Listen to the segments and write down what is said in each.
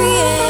create.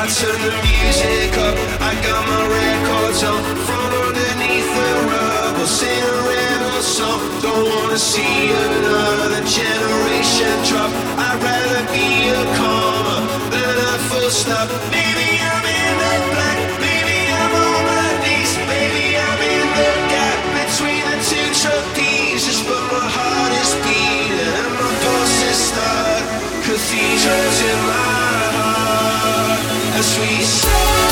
I turn the music up, I got my records on From underneath the rubble, sing a rebel song. Don't wanna see another generation drop. I'd rather be a comma than a full stop. Maybe I'm in the black, maybe I'm on my knees. Maybe I'm in the gap between the two trapezes But my heart is beating and my pulse is stuck. Cathedrals in Cause we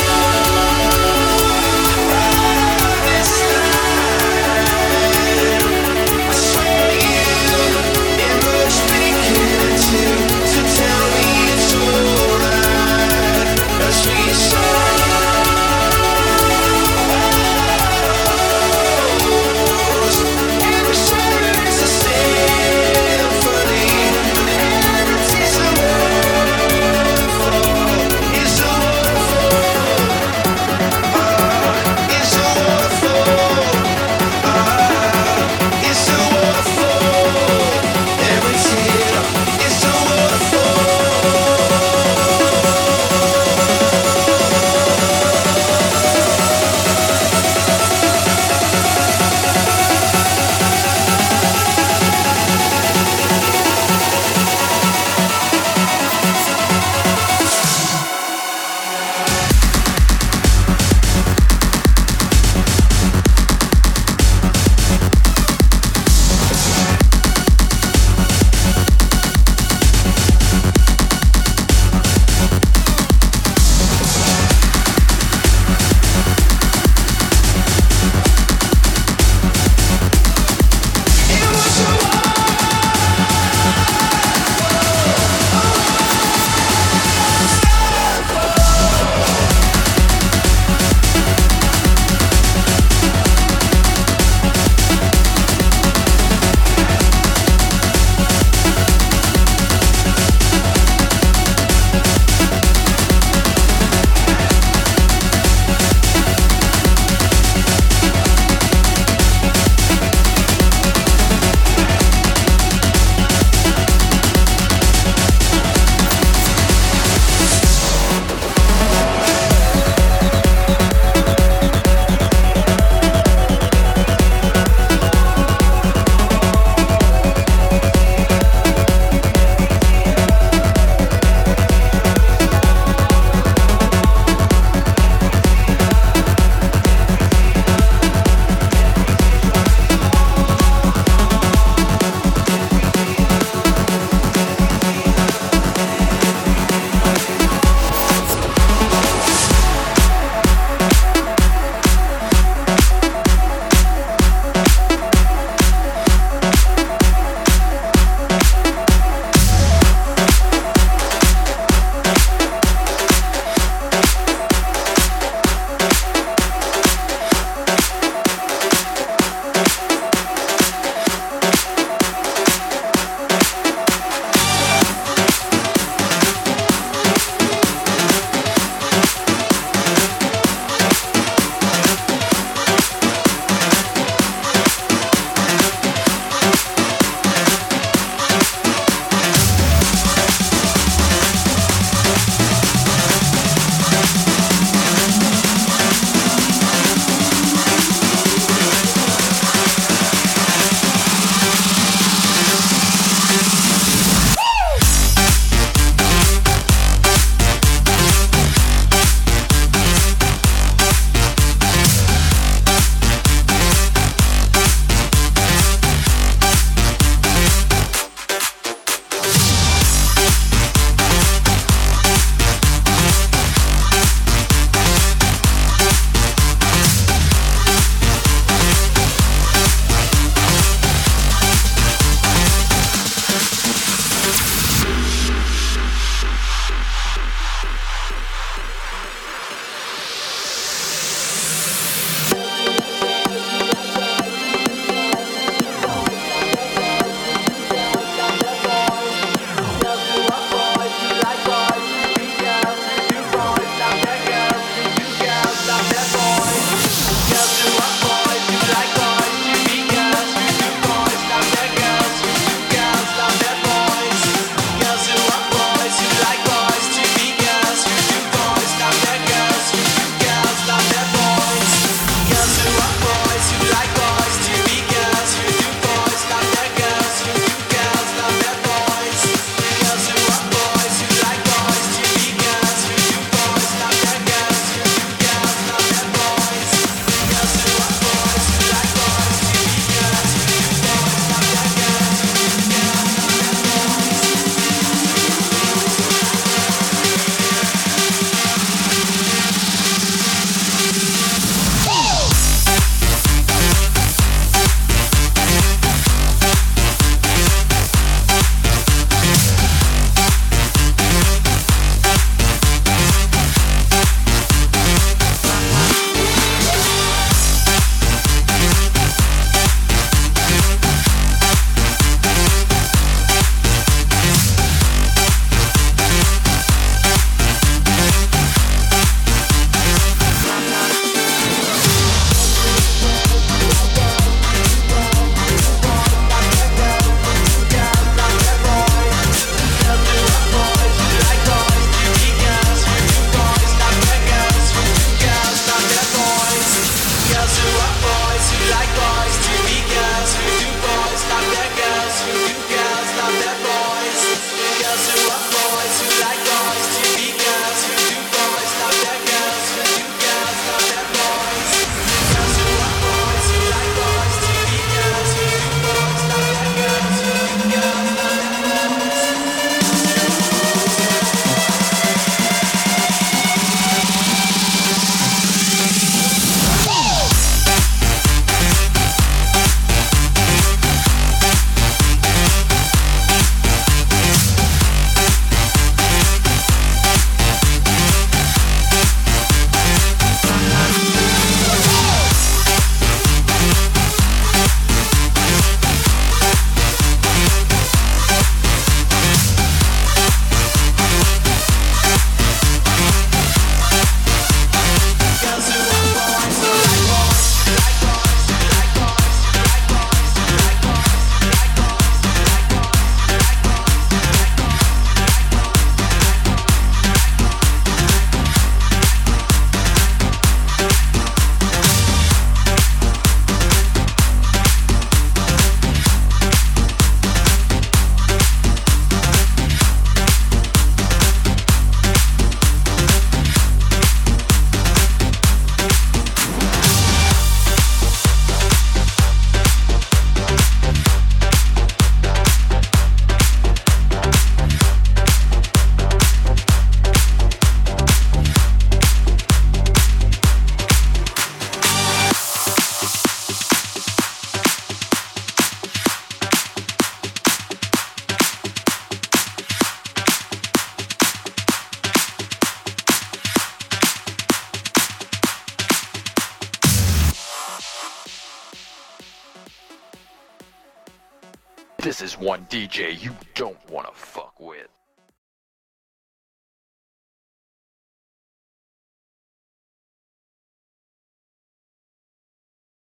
DJ you don't wanna fuck with.